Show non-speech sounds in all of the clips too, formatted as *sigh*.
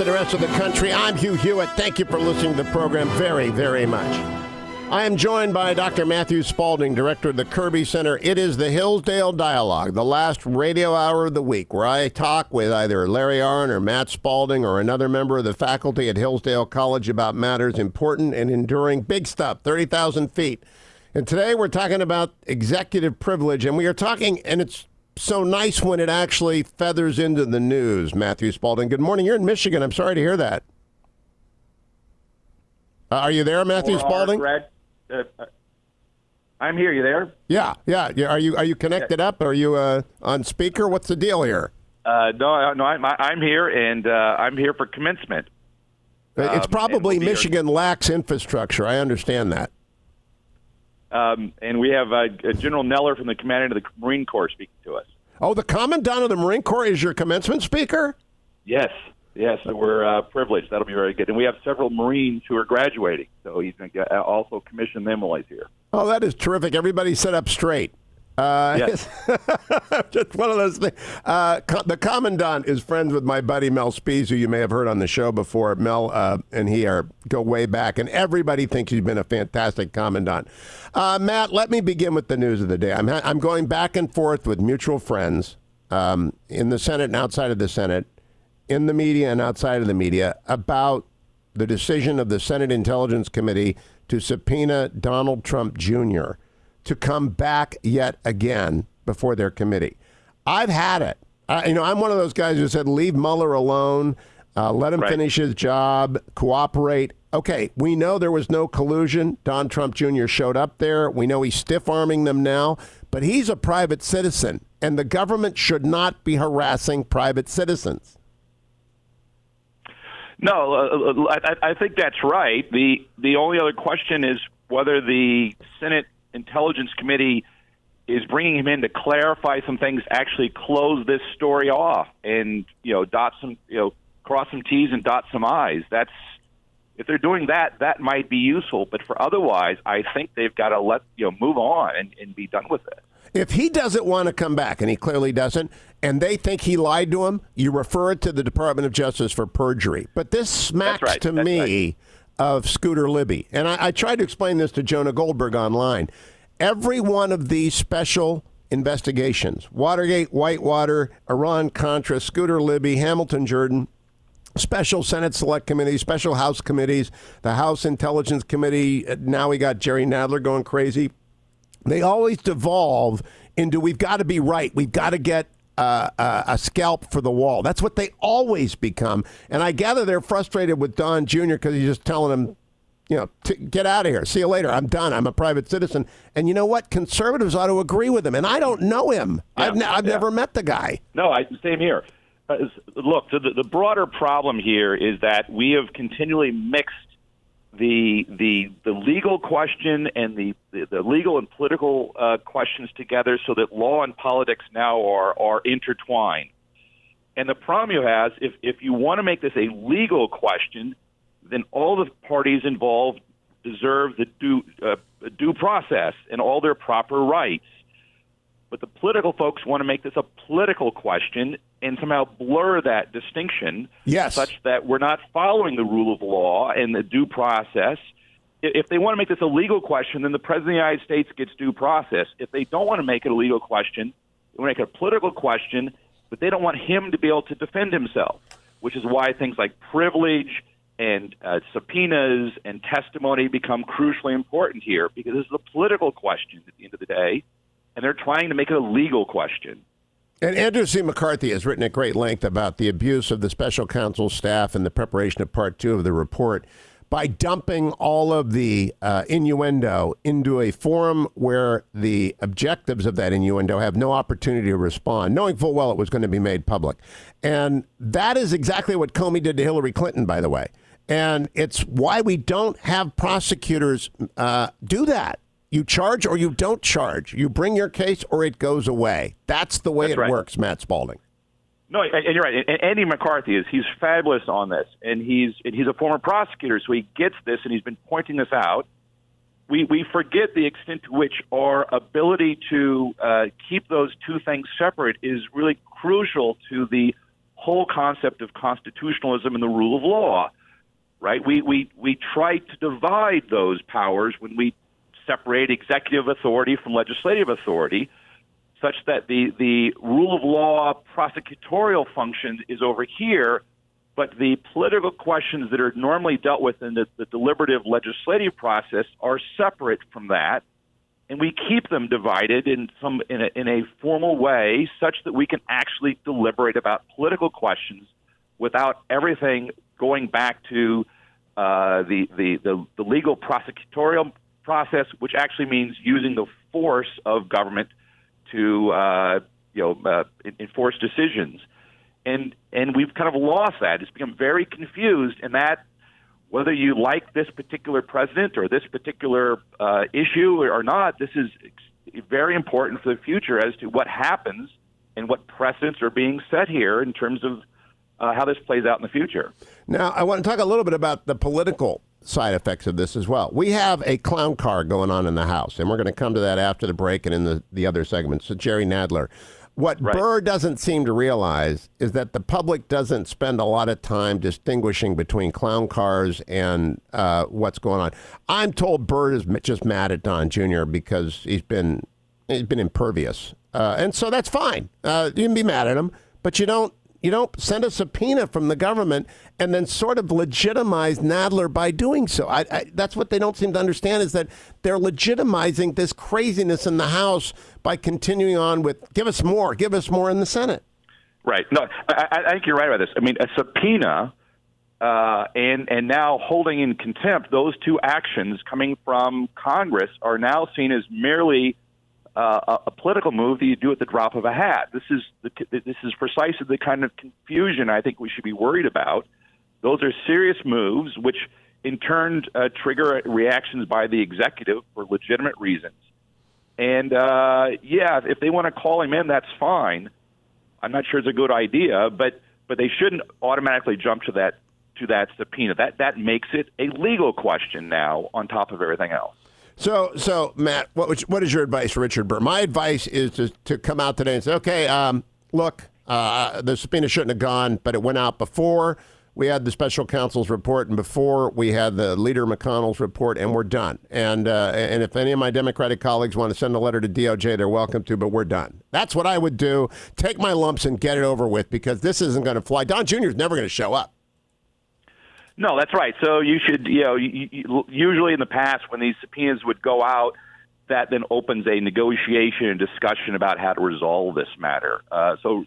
to the rest of the country. I'm Hugh Hewitt. Thank you for listening to the program very, very much. I am joined by Dr. Matthew Spalding, director of the Kirby Center. It is the Hillsdale Dialogue, the last radio hour of the week, where I talk with either Larry Arnn or Matt Spalding or another member of the faculty at Hillsdale College about matters important and enduring. Big stuff, 30,000 feet. And today we're talking about executive privilege, and we are talking, and it's so nice when it actually feathers into the news, Matthew Spalding. Good morning. You're in Michigan. I'm sorry to hear that. Uh, are you there, Matthew Spalding? Uh, uh, I'm here. You there? Yeah, yeah. yeah. Are you are you connected yeah. up? Are you uh, on speaker? What's the deal here? Uh, no, no. I'm I'm here, and uh, I'm here for commencement. It's um, probably Michigan lacks infrastructure. I understand that. Um, and we have uh, General Neller from the Commandant of the Marine Corps speaking to us. Oh, the Commandant of the Marine Corps is your commencement speaker? Yes. Yes, we're uh, privileged. That'll be very good. And we have several Marines who are graduating, so he's going to also commission them while he's here. Oh, that is terrific. Everybody set up straight. Uh, yes. *laughs* just one of those things. Uh, co- the commandant is friends with my buddy Mel Spiese, who you may have heard on the show before. Mel uh, and he are go way back, and everybody thinks he's been a fantastic commandant. Uh, Matt, let me begin with the news of the day. I'm ha- I'm going back and forth with mutual friends um, in the Senate and outside of the Senate in the media and outside of the media about the decision of the Senate Intelligence Committee to subpoena Donald Trump Jr. to come back yet again before their committee. I've had it. I, you know, I'm one of those guys who said, leave Mueller alone, uh, let him right. finish his job, cooperate. Okay, we know there was no collusion. Don Trump Jr. showed up there. We know he's stiff arming them now, but he's a private citizen, and the government should not be harassing private citizens. No, uh, uh, I, I think that's right. the The only other question is whether the Senate Intelligence Committee is bringing him in to clarify some things, actually close this story off, and you know, dot some, you know, cross some T's and dot some I's. That's if they're doing that, that might be useful. But for otherwise, I think they've got to let you know move on and, and be done with it. If he doesn't want to come back, and he clearly doesn't, and they think he lied to him, you refer it to the Department of Justice for perjury. But this smacks right. to That's me right. Of Scooter Libby. And I, I tried to explain this to Jonah Goldberg online. Every one of these special investigations Watergate, Whitewater, Iran Contra, Scooter Libby, Hamilton Jordan, special Senate Select Committees, special House committees, the House Intelligence Committee. Uh, now we got Jerry Nadler going crazy. They always devolve into we've got to be right. We've got to get uh, uh, a scalp for the wall. That's what they always become. And I gather they're frustrated with Don Jr. because he's just telling them, you know, t- get out of here. See you later. I'm done. I'm a private citizen. And you know what? Conservatives ought to agree with him. And I don't know him. Yeah, I've, ne- I've yeah. never met the guy. No, I, same here. Uh, look, the, the broader problem here is that we have continually mixed the the the legal question and the the, the legal and political uh, questions together, so that law and politics now are are intertwined. And the problem you have, if if you want to make this a legal question, then all the parties involved deserve the due uh, due process and all their proper rights. But the political folks want to make this a political question and somehow blur that distinction yes. such that we're not following the rule of law and the due process. If they want to make this a legal question, then the President of the United States gets due process. If they don't want to make it a legal question, they want to make it a political question, but they don't want him to be able to defend himself, which is why things like privilege and uh, subpoenas and testimony become crucially important here because this is a political question at the end of the day and they're trying to make it a legal question. And Andrew C. McCarthy has written at great length about the abuse of the special counsel staff in the preparation of part two of the report by dumping all of the uh, innuendo into a forum where the objectives of that innuendo have no opportunity to respond, knowing full well it was going to be made public. And that is exactly what Comey did to Hillary Clinton, by the way. And it's why we don't have prosecutors uh, do that. You charge or you don't charge. You bring your case or it goes away. That's the way That's it right. works, Matt Spalding. No, and you're right. And Andy McCarthy is he's fabulous on this, and he's and he's a former prosecutor, so he gets this, and he's been pointing this out. We we forget the extent to which our ability to uh, keep those two things separate is really crucial to the whole concept of constitutionalism and the rule of law. Right? We we we try to divide those powers when we separate executive authority from legislative authority, such that the the rule of law prosecutorial function is over here, but the political questions that are normally dealt with in the, the deliberative legislative process are separate from that and we keep them divided in some in a, in a formal way such that we can actually deliberate about political questions without everything going back to uh, the, the, the the legal prosecutorial process, which actually means using the force of government to uh, you know uh, enforce decisions, and and we've kind of lost that. It's become very confused, and that whether you like this particular president or this particular uh, issue or not, this is very important for the future as to what happens and what precedents are being set here in terms of uh, how this plays out in the future. Now, I want to talk a little bit about the political side effects of this as well. We have a clown car going on in the House, and we're going to come to that after the break and in the, the other segments. So, Jerry Nadler. What right. Burr doesn't seem to realize is that the public doesn't spend a lot of time distinguishing between clown cars and uh, what's going on. I'm told Burr is just mad at Don Jr. because he's been he's been impervious, uh, and so that's fine. Uh, you can be mad at him, but you don't you don't send a subpoena from the government and then sort of legitimize Nadler by doing so. I, I, that's what they don't seem to understand is that they're legitimizing this craziness in the House by continuing on with give us more, give us more in the Senate. Right. No, I, I think you're right about this. I mean, a subpoena uh, and and now holding in contempt those two actions coming from Congress are now seen as merely uh, a, political move that you do at the drop of a hat. This is the, this is precisely the kind of confusion I think we should be worried about. Those are serious moves, which in turn uh, trigger reactions by the executive for legitimate reasons. And uh, yeah, if they want to call him in, that's fine. I'm not sure it's a good idea, but but they shouldn't automatically jump to that to that subpoena. That that makes it a legal question now, on top of everything else. So, so Matt, what what is your advice Richard Burr? My advice is to, to come out today and say, okay, um, look, uh, the subpoena shouldn't have gone, but it went out before we had the special counsel's report and before we had the leader McConnell's report, and we're done. And uh, and if any of my Democratic colleagues want to send a letter to DOJ, they're welcome to, but we're done. That's what I would do. Take my lumps and get it over with because this isn't going to fly. Don Jr. is never going to show up. No, that's right. So you should, you know, usually in the past when these subpoenas would go out, that then opens a negotiation and discussion about how to resolve this matter. Uh, so,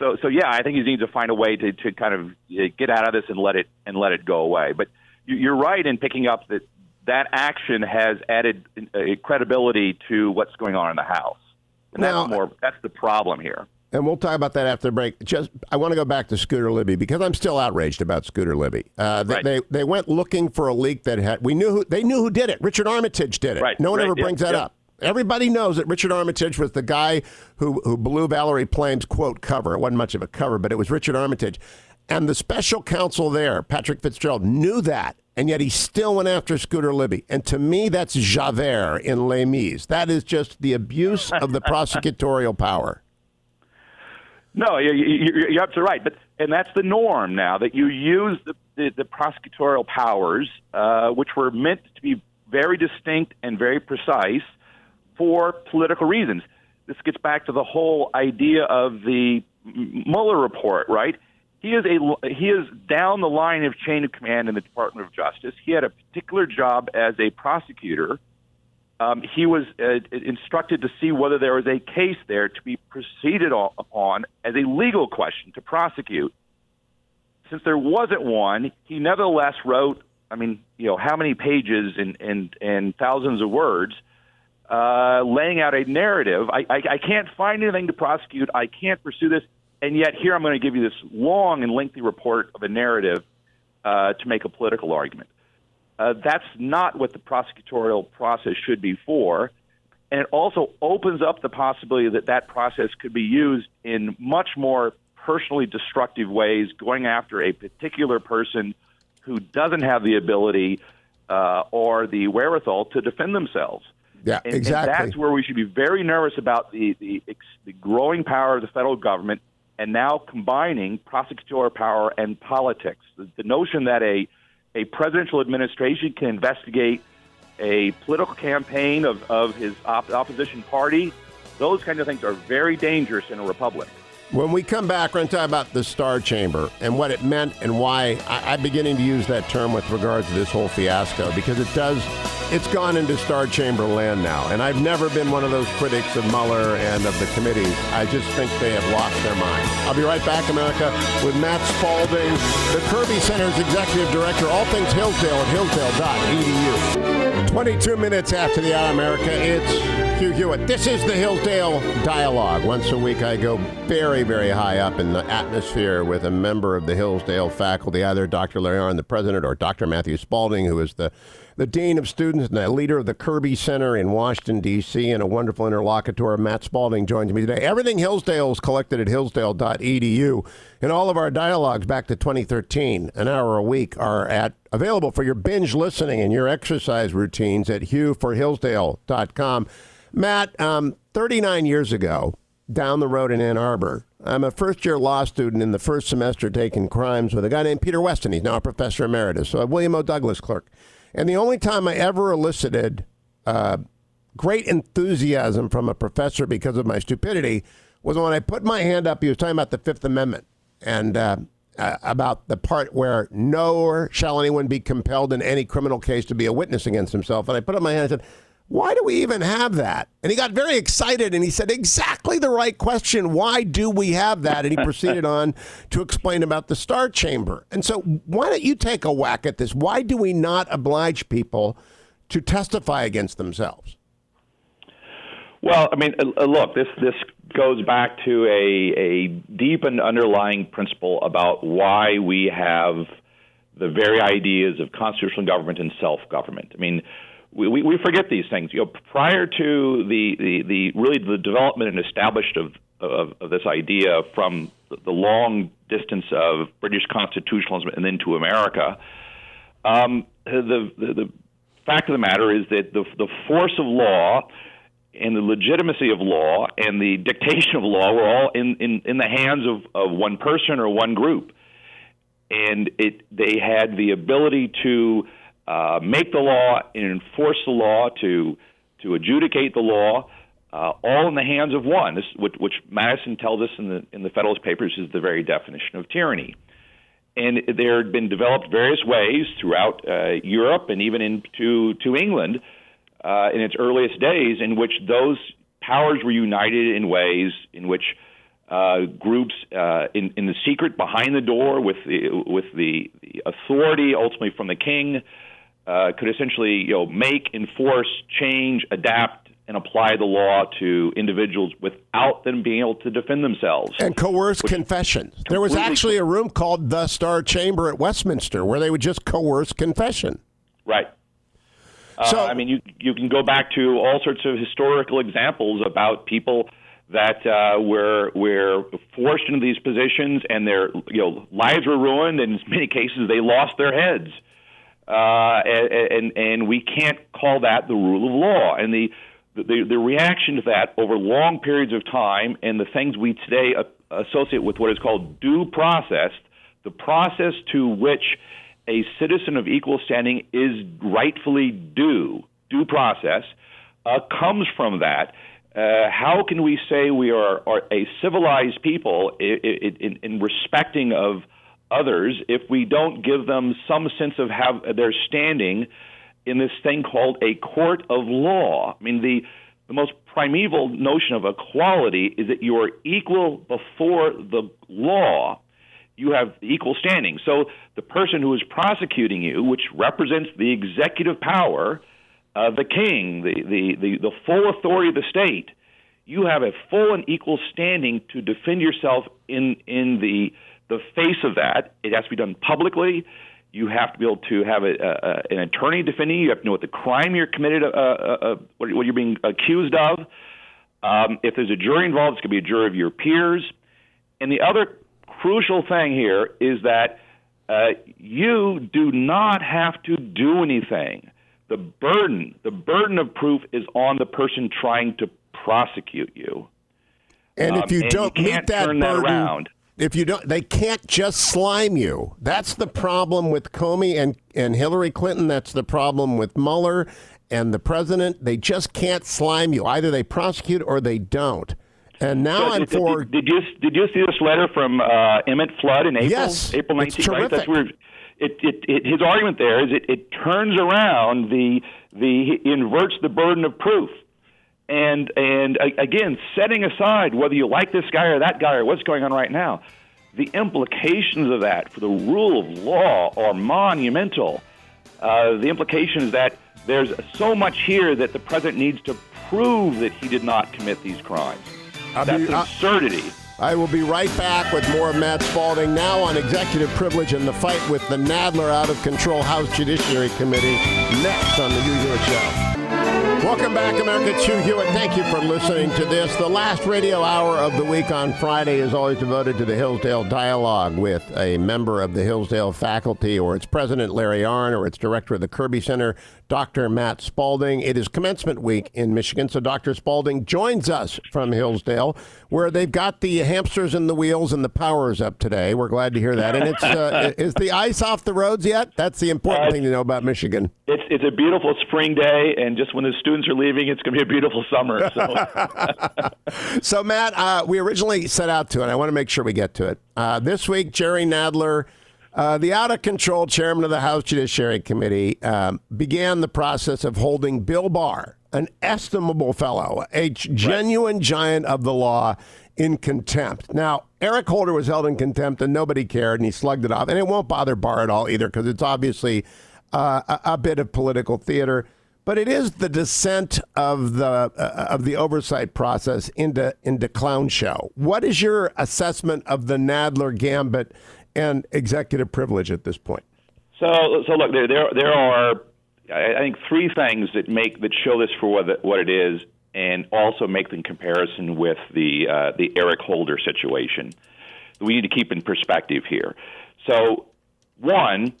so, so yeah, I think you need to find a way to, to kind of uh, get out of this and let it and let it go away. But you're right in picking up that that action has added uh, credibility to what's going on in the House, and now, that's more that's the problem here and we'll talk about that after the break. Just, I want to go back to Scooter Libby because I'm still outraged about Scooter Libby. Uh, they, right. they, they went looking for a leak that had we knew who, they knew who did it. Richard Armitage did it. Right. No one right. ever brings that up. Everybody knows that Richard Armitage was the guy who who blew Valerie Plame's quote cover. It wasn't much of a cover, but it was Richard Armitage. And the special counsel there, Patrick Fitzgerald, knew that, and yet he still went after Scooter Libby. And to me, that's Javert in Les Mis. That is just the abuse of the *laughs* prosecutorial power. No, you're absolutely right, but and that's the norm now that you use the the, the prosecutorial powers, uh, which were meant to be very distinct and very precise, for political reasons. This gets back to the whole idea of the Mueller report, right? He is a he is down the line of chain of command in the Department of Justice. He had a particular job as a prosecutor um, he was uh, instructed to see whether there was a case there to be proceeded upon as a legal question to prosecute. Since there wasn't one, he nevertheless wrote, I mean, you know, how many pages and, and, and thousands of words uh, laying out a narrative. I, I, I can't find anything to prosecute. I can't pursue this. And yet, here I'm going to give you this long and lengthy report of a narrative uh, to make a political argument. Uh, that's not what the prosecutorial process should be for. And it also opens up the possibility that that process could be used in much more personally destructive ways, going after a particular person who doesn't have the ability uh, or the wherewithal to defend themselves. Yeah, and, exactly. And that's where we should be very nervous about the, the, the growing power of the federal government and now combining prosecutorial power and politics. The, the notion that a a presidential administration can investigate a political campaign of, of his op- opposition party, those kind of things are very dangerous in a republic. When we come back, we're going to talk about the Star Chamber and what it meant and why I, am beginning to use that term with regards to this whole fiasco because it does, it's gone into Star Chamber land now. And I've never been one of those critics of Mueller and of the committee. I just think they have lost their mind. I'll be right back, America, with Matt Spalding, the Kirby Center's executive director, all things Hillsdale at hillsdale.edu. 22 minutes after the hour, America, it's Hugh Hewitt. This is the Hillsdale Dialogue. Once a week, I go very, very high up in the atmosphere with a member of the Hillsdale faculty, either Dr. Larry Arnn, the president, or Dr. Matthew Spalding, who is the the dean of students and the leader of the Kirby Center in Washington, D.C., and a wonderful interlocutor, Matt Spalding, joins me today. Everything Hillsdale is collected at hillsdale.edu, and all of our dialogues back to 2013, an hour a week, are at available for your binge listening and your exercise routines at hughforhillsdale.com. Matt, um, 39 years ago, down the road in Ann Arbor, I'm a first year law student in the first semester taking crimes with a guy named Peter Westen. He's now a professor emeritus, so a William O. Douglas clerk. And the only time I ever elicited uh, great enthusiasm from a professor because of my stupidity was when I put my hand up. He was talking about the Fifth Amendment and uh, uh, about the part where nor shall anyone be compelled in any criminal case to be a witness against himself. And I put up my hand and said, why do we even have that? And he got very excited and he said, exactly the right question. Why do we have that? And he proceeded *laughs* on to explain about the Star Chamber. And so, why don't you take a whack at this? Why do we not oblige people to testify against themselves? Well, I mean, uh, look, this this goes back to a a deep and underlying principle about why we have the very ideas of constitutional government and self government. I mean, we, we forget these things. You know, prior to the, the, the really the development and established of, of, of this idea from the long distance of British constitutionalism and then to America, um, the, the, the fact of the matter is that the, the force of law and the legitimacy of law and the dictation of law were all in, in, in the hands of, of one person or one group. And it, they had the ability to uh, make the law and enforce the law, to to adjudicate the law, uh, all in the hands of one. This, which, which Madison tells us in the in the Federalist Papers is the very definition of tyranny. And there had been developed various ways throughout uh, Europe and even into to England uh, in its earliest days in which those powers were united in ways in which uh, groups uh, in, in the secret behind the door with the with the, the authority ultimately from the king uh, could essentially you know make, enforce, change, adapt, and apply the law to individuals without them being able to defend themselves and coerce confession. There was actually a room called the Star Chamber at Westminster where they would just coerce confession. Right. Uh, so, I mean, you you can go back to all sorts of historical examples about people that uh, were were forced into these positions and their you know lives were ruined, and in many cases they lost their heads uh, and, and we can't call that the rule of law. And the, the, the reaction to that over long periods of time and the things we today associate with what is called due process, the process to which a citizen of equal standing is rightfully due, due process, uh, comes from that. Uh, how can we say we are, are a civilized people in, in, in respecting of others if we don't give them some sense of have their standing in this thing called a court of law. I mean, the the most primeval notion of equality is that you are equal before the law. You have equal standing. So the person who is prosecuting you, which represents the executive power, uh, the king, the, the, the, the full authority of the state, you have a full and equal standing to defend yourself in, in the the face of that, it has to be done publicly. You have to be able to have a, a, an attorney defending you. You have to know what the crime you're committed, uh, uh, uh, what, you're being accused of. Um, if there's a jury involved, it's going to be a jury of your peers. And the other crucial thing here is that uh, you do not have to do anything. The burden, the burden of proof is on the person trying to prosecute you. And if Um, you and don't you meet can't that turn that around. If you don't, they can't just slime you. That's the problem with Comey and and Hillary Clinton. That's the problem with Mueller and the president. They just can't slime you. Either they prosecute or they don't. And now So I'm did, for. Did, did you did you see this letter from uh, Emmett Flood in April? Yes, April it's 19th. Right? That's terrific. where it, it, it, his argument there is it, it turns around the the inverts the burden of proof. And and again, setting aside whether you like this guy or that guy or what's going on right now, the implications of that for the rule of law are monumental. Uh, the implication is that there's so much here that the president needs to prove that he did not commit these crimes. I'll That's be- absurdity. I will be right back with more of Matt Spalding now on executive privilege and the fight with the Nadler out of control House Judiciary Committee next on the Hewitt Show. Welcome back, America. It's Hugh Hewitt. Thank you for listening to this. The last radio hour of the week on Friday is always devoted to the Hillsdale Dialogue with a member of the Hillsdale faculty, or its president, Larry Arnn, or its director of the Kirby Center, Dr. Matt Spalding. It is commencement week in Michigan, so Dr. Spalding joins us from Hillsdale, where they've got the hamsters and the wheels and the powers up today. We're glad to hear that. And it's uh, *laughs* is the ice off the roads yet? That's the important Uh, thing to know about Michigan. It's it's a beautiful spring day, and just when the students are leaving, it's going to be a beautiful summer. So *laughs* So, Matt, uh, we originally set out to, and I want to make sure we get to it. Uh, this week, Jerry Nadler, uh, the out of control chairman of the House Judiciary Committee, um, began the process of holding Bill Barr, an estimable fellow, a genuine giant of the law, in contempt. Now, Eric Holder was held in contempt, and nobody cared, and he slugged it off. And it won't bother Barr at all either, because it's obviously uh, a, a bit of political theater. But it is the descent of the uh, of the oversight process into into clown show. What is your assessment of the Nadler gambit and executive privilege at this point? So, so look, there, there, there are, I think, three things that make that show this for what, it- what it is, and also make the comparison with the uh, the Eric Holder situation. We need to keep in perspective here. So, one,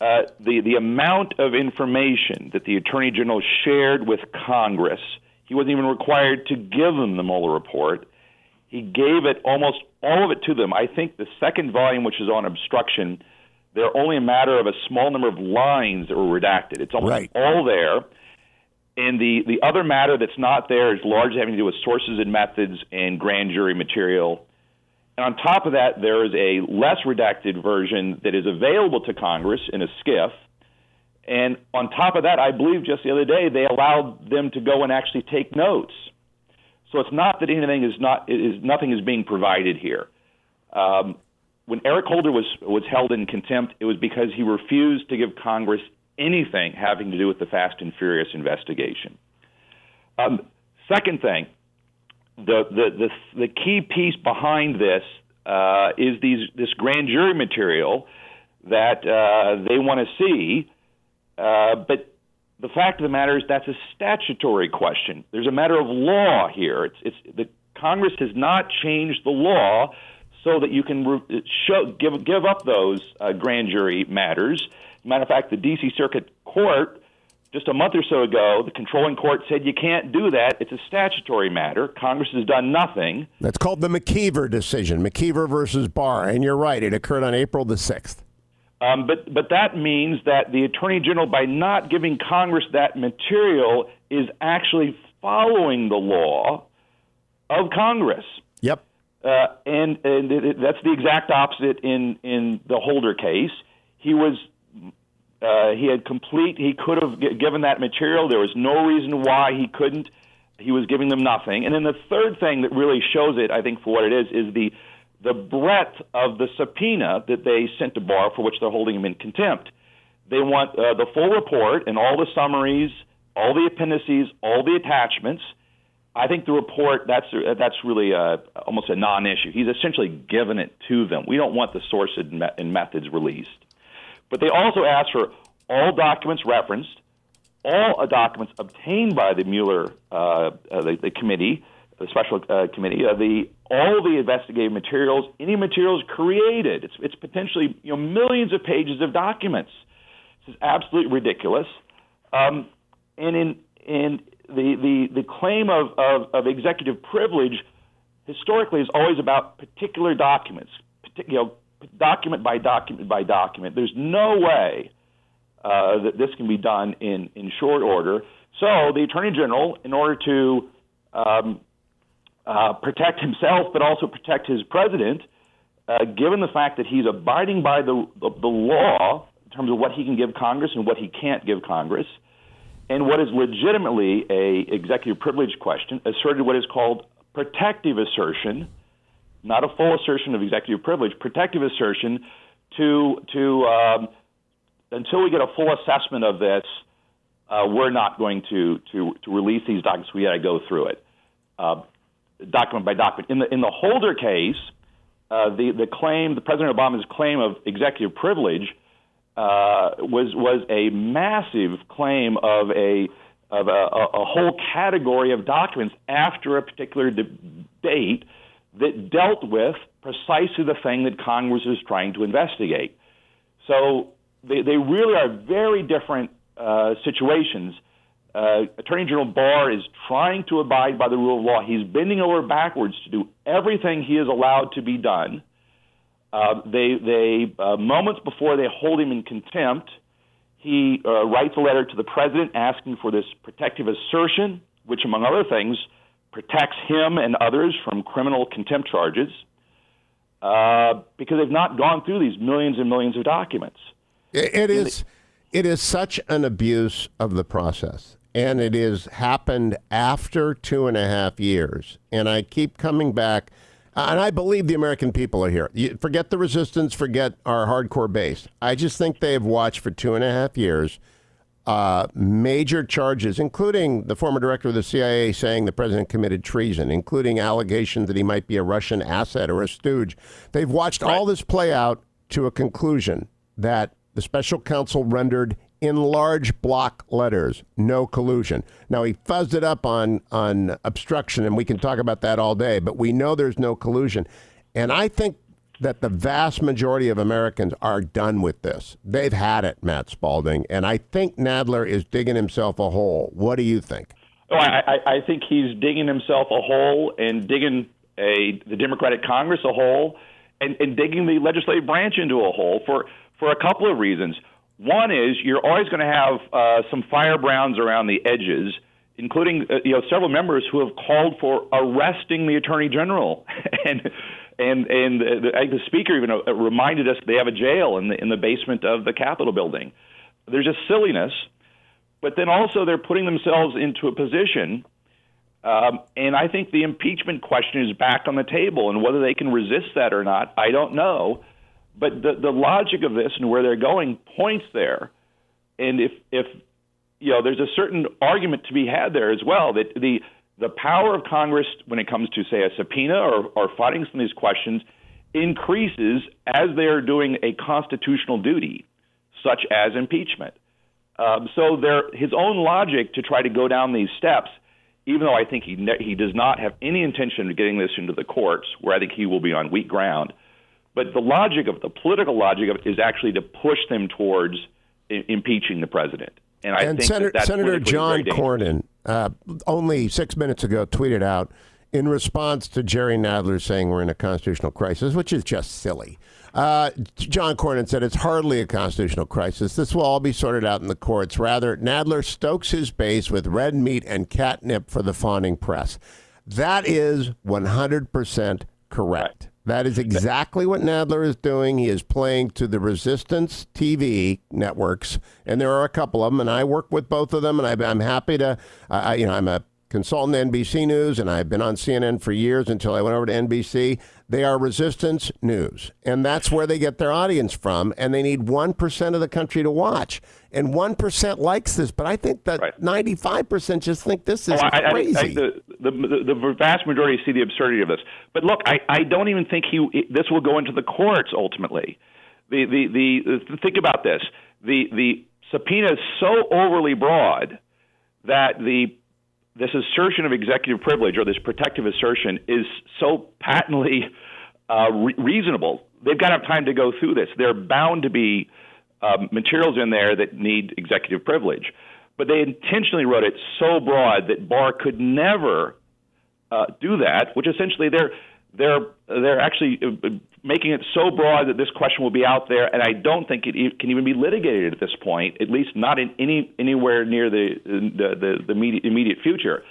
uh, the the amount of information that the Attorney General shared with Congress, he wasn't even required to give them the Mueller report. He gave it almost all of it to them. I think the second volume, which is on obstruction, they're only a matter of a small number of lines that were redacted. It's almost Right. all there. And the, the other matter that's not there is largely having to do with sources and methods and grand jury material. On top of that, there is a less redacted version that is available to Congress in a SCIF. And on top of that, I believe just the other day they allowed them to go and actually take notes. So it's not that anything is not is nothing is being provided here. Um, when Eric Holder was was held in contempt, it was because he refused to give Congress anything having to do with the Fast and Furious investigation. Um, second thing, the, the the the key piece behind this uh, is these this grand jury material that uh, they want to see, uh, but the fact of the matter is that's a statutory question. There's a matter of law here. It's it's the Congress has not changed the law so that you can re- show give give up those uh, grand jury matters. Matter of fact, the D.C. Circuit Court just a month or so ago, the controlling court said you can't do that. It's a statutory matter. Congress has done nothing. That's called the McKeever decision, McKeever versus Barr. And you're right; it occurred on April the sixth. Um, but but that means that the attorney general, by not giving Congress that material, is actually following the law of Congress. Yep. Uh, and and it, it, that's the exact opposite in in the Holder case. He was uh, he had complete. He could have g- given that material. There was no reason why he couldn't. He was giving them nothing. And then the third thing that really shows it, I think, for what it is, is the the breadth of the subpoena that they sent to Barr, for which they're holding him in contempt. They want uh, the full report and all the summaries, all the appendices, all the attachments. I think the report that's that's really uh, almost a non-issue. He's essentially given it to them. We don't want the source and, me- and methods released. But they also asked for all documents referenced, all uh, documents obtained by the Mueller uh, uh, the, the committee, the special uh, committee, uh, the all the investigative materials, any materials created. It's it's potentially you know millions of pages of documents. This is absolutely ridiculous. Um, and in in the, the, the claim of, of, of executive privilege historically is always about particular documents, you know, document by document by document. There's no way uh, that this can be done in, in short order. So the Attorney General, in order to um, uh, protect himself but also protect his president, uh, given the fact that he's abiding by the, the, the law in terms of what he can give Congress and what he can't give Congress, and what is legitimately a executive privilege question, asserted what is called protective assertion, not a full assertion of executive privilege, protective assertion to to um, until we get a full assessment of this, uh, we're not going to to to release these documents. We got to go through it, uh, document by document. In the in the Holder case, uh, the the claim, the President Obama's claim of executive privilege, uh, was was a massive claim of a of a, a, whole category of documents after a particular debate that dealt with precisely the thing that Congress is trying to investigate. So they, they really are very different uh, situations. Uh, Attorney General Barr is trying to abide by the rule of law. He's bending over backwards to do everything he is allowed to be done. Uh, they, they uh, moments before they hold him in contempt, he uh, writes a letter to the president asking for this protective assertion, which, among other things, protects him and others from criminal contempt charges uh, because they've not gone through these millions and millions of documents. It is, it is such an abuse of the process. And it has happened after two and a half years. And I keep coming back, and I believe the American people are here. You, forget the resistance, forget our hardcore base. I just think they have watched for two and a half years uh, major charges, including the former director of the CIA saying the president committed treason, including allegations that he might be a Russian asset or a stooge. They've watched right. all this play out to a conclusion that the special counsel rendered in large block letters no collusion. Now he fuzzed it up on on obstruction and we can talk about that all day, but we know there's no collusion. And I think that the vast majority of Americans are done with this. They've had it, Matt Spalding, and I think Nadler is digging himself a hole. What do you think? Oh, I, I think he's digging himself a hole and digging a the Democratic Congress a hole, and, and digging the legislative branch into a hole for for a couple of reasons. One is you're always going to have uh, some firebrands around the edges, including uh, you know several members who have called for arresting the attorney general, *laughs* and and and the, the speaker even uh, reminded us they have a jail in the in the basement of the Capitol building. There's just silliness, but then also they're putting themselves into a position. Um, and I think the impeachment question is back on the table, and whether they can resist that or not, I don't know. But the the logic of this and where they're going points there. And if if you know, there's a certain argument to be had there as well that the the power of Congress when it comes to, say, a subpoena or, or fighting some of these questions increases as they are doing a constitutional duty, such as impeachment. Um, so there, his own logic to try to go down these steps, even though I think he ne- he does not have any intention of getting this into the courts, where I think he will be on weak ground. But the logic of the political logic of it is actually to push them towards I- impeaching the president. And I and think Senator, that Senator John Cornyn uh, only six minutes ago tweeted out in response to Jerry Nadler saying we're in a constitutional crisis, which is just silly. Uh, John Cornyn said it's hardly a constitutional crisis. This will all be sorted out in the courts. Rather, Nadler stokes his base with red meat and catnip for the fawning press. That is 100% correct. That is exactly what Nadler is doing. He is playing to the resistance TV networks, and there are a couple of them, and I work with both of them, and I, am happy to, you know, I'm a consultant NBC News, and I've been on CNN for years until I went over to NBC. They are resistance news, and that's where they get their audience from, and they need 1% of the country to watch. And 1% likes this, but I think that right. 95% just think this oh, is oh, I, crazy. I, I, the, the, the, vast majority see the absurdity of this. But look, I, I don't even think he this will go into the courts ultimately. The, the, the, the think about this. The, the subpoena is so overly broad that the this assertion of executive privilege or this protective assertion is so patently uh, re- reasonable. They've got to have time to go through this. There are bound to be um, materials in there that need executive privilege. But they intentionally wrote it so broad that Barr could never uh, do that, which essentially they're they're they're actually uh, making it so broad that this question will be out there, and I don't think it can even be litigated at this point, at least not in any anywhere near the the the, the immediate, immediate future.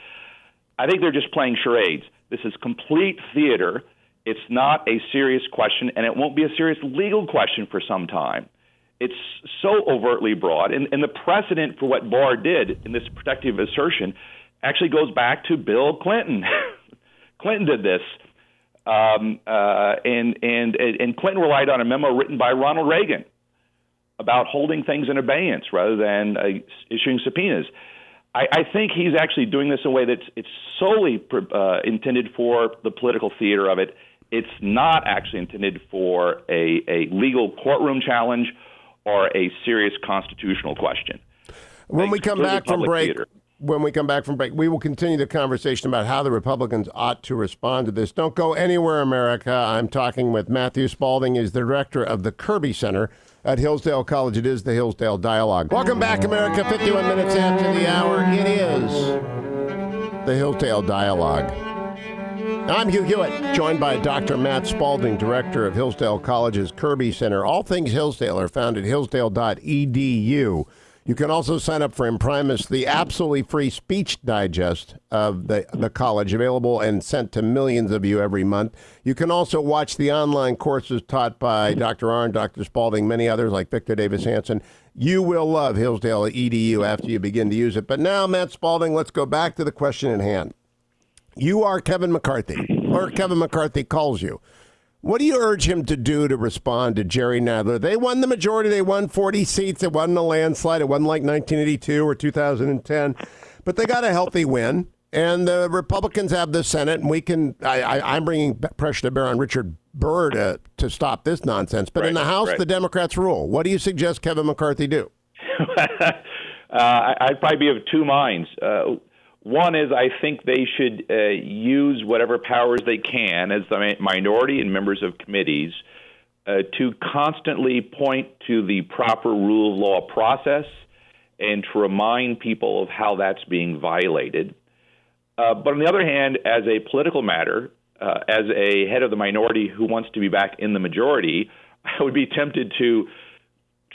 I think they're just playing charades. This is complete theater. It's not a serious question, and it won't be a serious legal question for some time. It's so overtly broad, and, and the precedent for what Barr did in this protective assertion actually goes back to Bill Clinton. *laughs* Clinton did this um, uh, and, and, and Clinton relied on a memo written by Ronald Reagan about holding things in abeyance rather than uh, issuing subpoenas. I, I think he's actually doing this in a way that's it's solely uh, intended for the political theater of it. It's not actually intended for a, a legal courtroom challenge or a serious constitutional question. When we come back from break, theater when we come back from break, we will continue the conversation about how the Republicans ought to respond to this. Don't go anywhere, America. I'm talking with Matthew Spalding. He's the director of the Kirby Center at Hillsdale College. It is the Hillsdale Dialogue. Welcome back, America. 51 minutes after the hour. It is the Hillsdale Dialogue. I'm Hugh Hewitt, joined by Dr. Matt Spalding, director of Hillsdale College's Kirby Center. All things Hillsdale are found at hillsdale.edu. You can also sign up for Imprimis, the absolutely free speech digest of the, the college, available and sent to millions of you every month. You can also watch the online courses taught by Dr. Arnn, Dr. Spalding, many others like Victor Davis Hanson. You will love Hillsdale EDU after you begin to use it. But now, Matt Spalding, let's go back to the question at hand. You are Kevin McCarthy, or Kevin McCarthy calls you. What do you urge him to do to respond to Jerry Nadler? They won the majority. They won 40 seats. It wasn't a landslide. It wasn't like 1982 or 2010, but they got a healthy win. And the Republicans have the Senate, and we can. I, am bringing pressure to bear on Richard Burr to, to stop this nonsense. But right, in the House, right. the Democrats rule. What do you suggest Kevin McCarthy do? *laughs* uh, I'd probably be of two minds. Uh, one is I think they should uh, use whatever powers they can as the minority and members of committees uh, to constantly point to the proper rule of law process and to remind people of how that's being violated. Uh, but on the other hand, as a political matter, uh, as a head of the minority who wants to be back in the majority, *laughs* I would be tempted to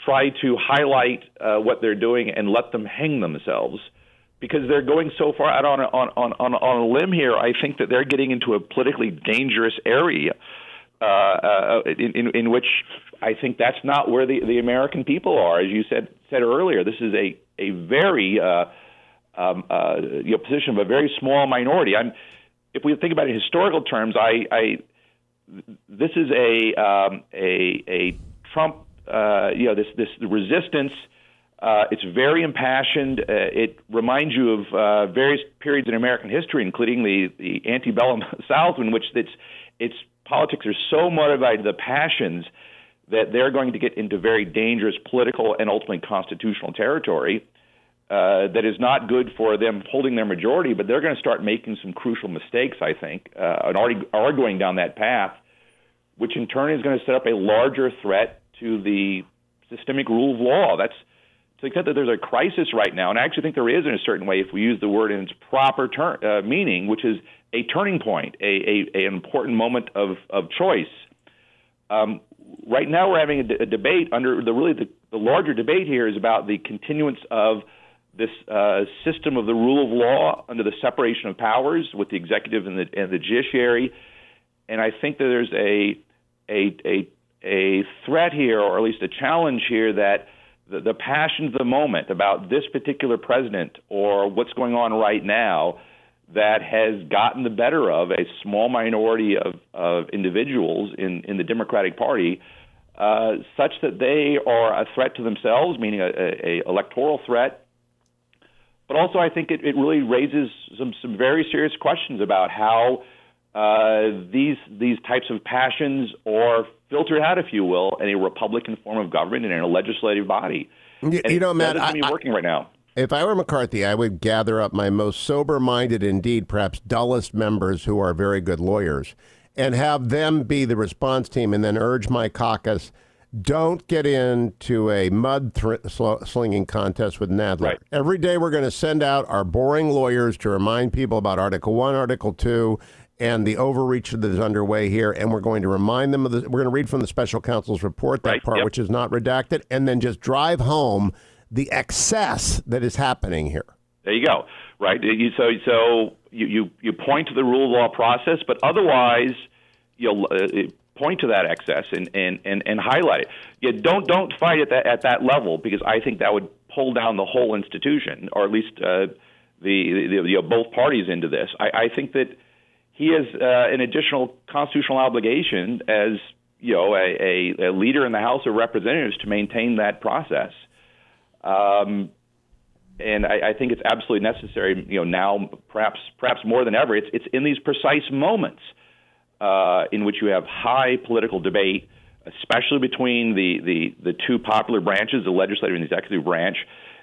try to highlight uh, what they're doing and let them hang themselves because they're going so far out on a, on, on, on a limb here. I think that they're getting into a politically dangerous area uh, uh, in, in, in which I think that's not where the, the American people are. As you said said earlier, this is a a very uh, um, uh, you know, position of a very small minority. I'm, if we think about it in historical terms, I, I this is a um, a a Trump uh, you know this this resistance uh, it's very impassioned. Uh, it reminds you of uh, various periods in American history, including the, the antebellum *laughs* South, in which its its politics are so motivated, by the passions, that they're going to get into very dangerous political and ultimately constitutional territory. Uh, that is not good for them holding their majority, but they're going to start making some crucial mistakes, I think, uh, and already are going down that path, which in turn is going to set up a larger threat to the systemic rule of law. That's to the extent that there's a crisis right now, and I actually think there is in a certain way if we use the word in its proper ter- uh, meaning, which is a turning point, a, a, an important moment of, of choice. Um, right now, we're having a, d- a debate under the really the, the, larger debate here is about the continuance of this uh, system of the rule of law under the separation of powers with the executive and the, and the judiciary. And I think that there's a, a, a, a threat here, or at least a challenge here, that the, the passion of the moment about this particular president or what's going on right now that has gotten the better of a small minority of, of individuals in, in the Democratic Party, uh, such that they are a threat to themselves, meaning a, a, a electoral threat. But also, I think it, it really raises some, some very serious questions about how uh, these these types of passions are filtered out, if you will, in a Republican form of government and in a legislative body. You, you know, Matt, that I, working right now. If I were McCarthy, I would gather up my most sober-minded, indeed, perhaps dullest members who are very good lawyers, and have them be the response team, and then urge my caucus don't get into a mud thr- sl- slinging contest with Nadler. Right. Every day we're going to send out our boring lawyers to remind people about Article 1, Article 2, and the overreach that is underway here. And we're going to remind them of the, we're going to read from the special counsel's report, that Right, part yep. which is not redacted, and then just drive home the excess that is happening here. There you go. Right. So so you, you you point to the rule of law process, but otherwise you'll uh, point to that excess and, and, and, and highlight it. You don't don't fight at that at that level because I think that would pull down the whole institution, or at least uh, the, the, the both parties into this. I, I think that he has uh, an additional constitutional obligation as you know a, a, a leader in the House of Representatives to maintain that process. Um, and I, I think it's absolutely necessary. You know, now perhaps perhaps more than ever, it's it's in these precise moments uh, in which you have high political debate, especially between the, the the two popular branches, the legislative and the executive branch,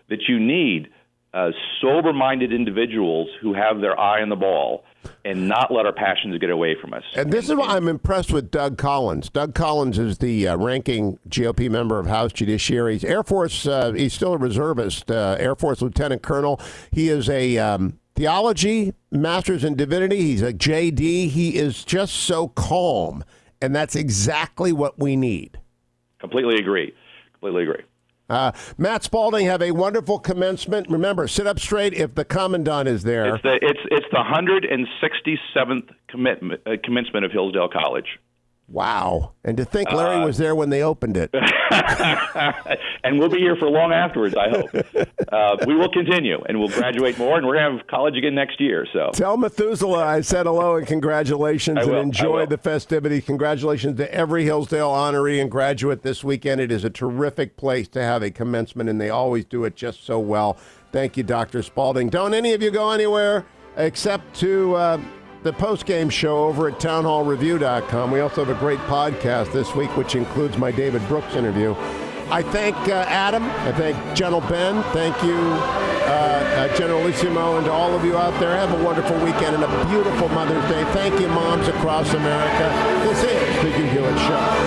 that you need uh, sober-minded individuals who have their eye on the ball and not let our passions get away from us. And this is why I'm impressed with Doug Collins. Doug Collins is the uh, ranking GOP member of House Judiciary. He's Air Force. Uh, he's still a reservist, uh, Air Force Lieutenant Colonel. He is a um, theology master's in divinity. He's a JD. He is just so calm, and that's exactly what we need. Completely agree. Completely agree. Uh, Matt Spalding, have a wonderful commencement. Remember, sit up straight if the commandant is there. It's the it's it's the hundred and sixty seventh commitment uh, commencement of Hillsdale College. Wow. And to think Larry was there when they opened it. *laughs* and we'll be here for long afterwards. I hope. *laughs* Uh, we will continue, and we'll graduate more, and we're going to have college again next year. So Tell Methuselah I said hello and congratulations I will, I and enjoy the festivity. Congratulations to every Hillsdale honoree and graduate this weekend. It is a terrific place to have a commencement, and they always do it just so well. Thank you, Dr. Spalding. Don't any of you go anywhere except to uh, the post-game show over at townhallreview.com. We also have a great podcast this week, which includes my David Brooks interview. I thank uh, Adam. I thank General Ben. Thank you, uh, uh, Generalissimo, and to all of you out there. Have a wonderful weekend and a beautiful Mother's Day. Thank you, moms across America. This is the Hugh Hewitt Show.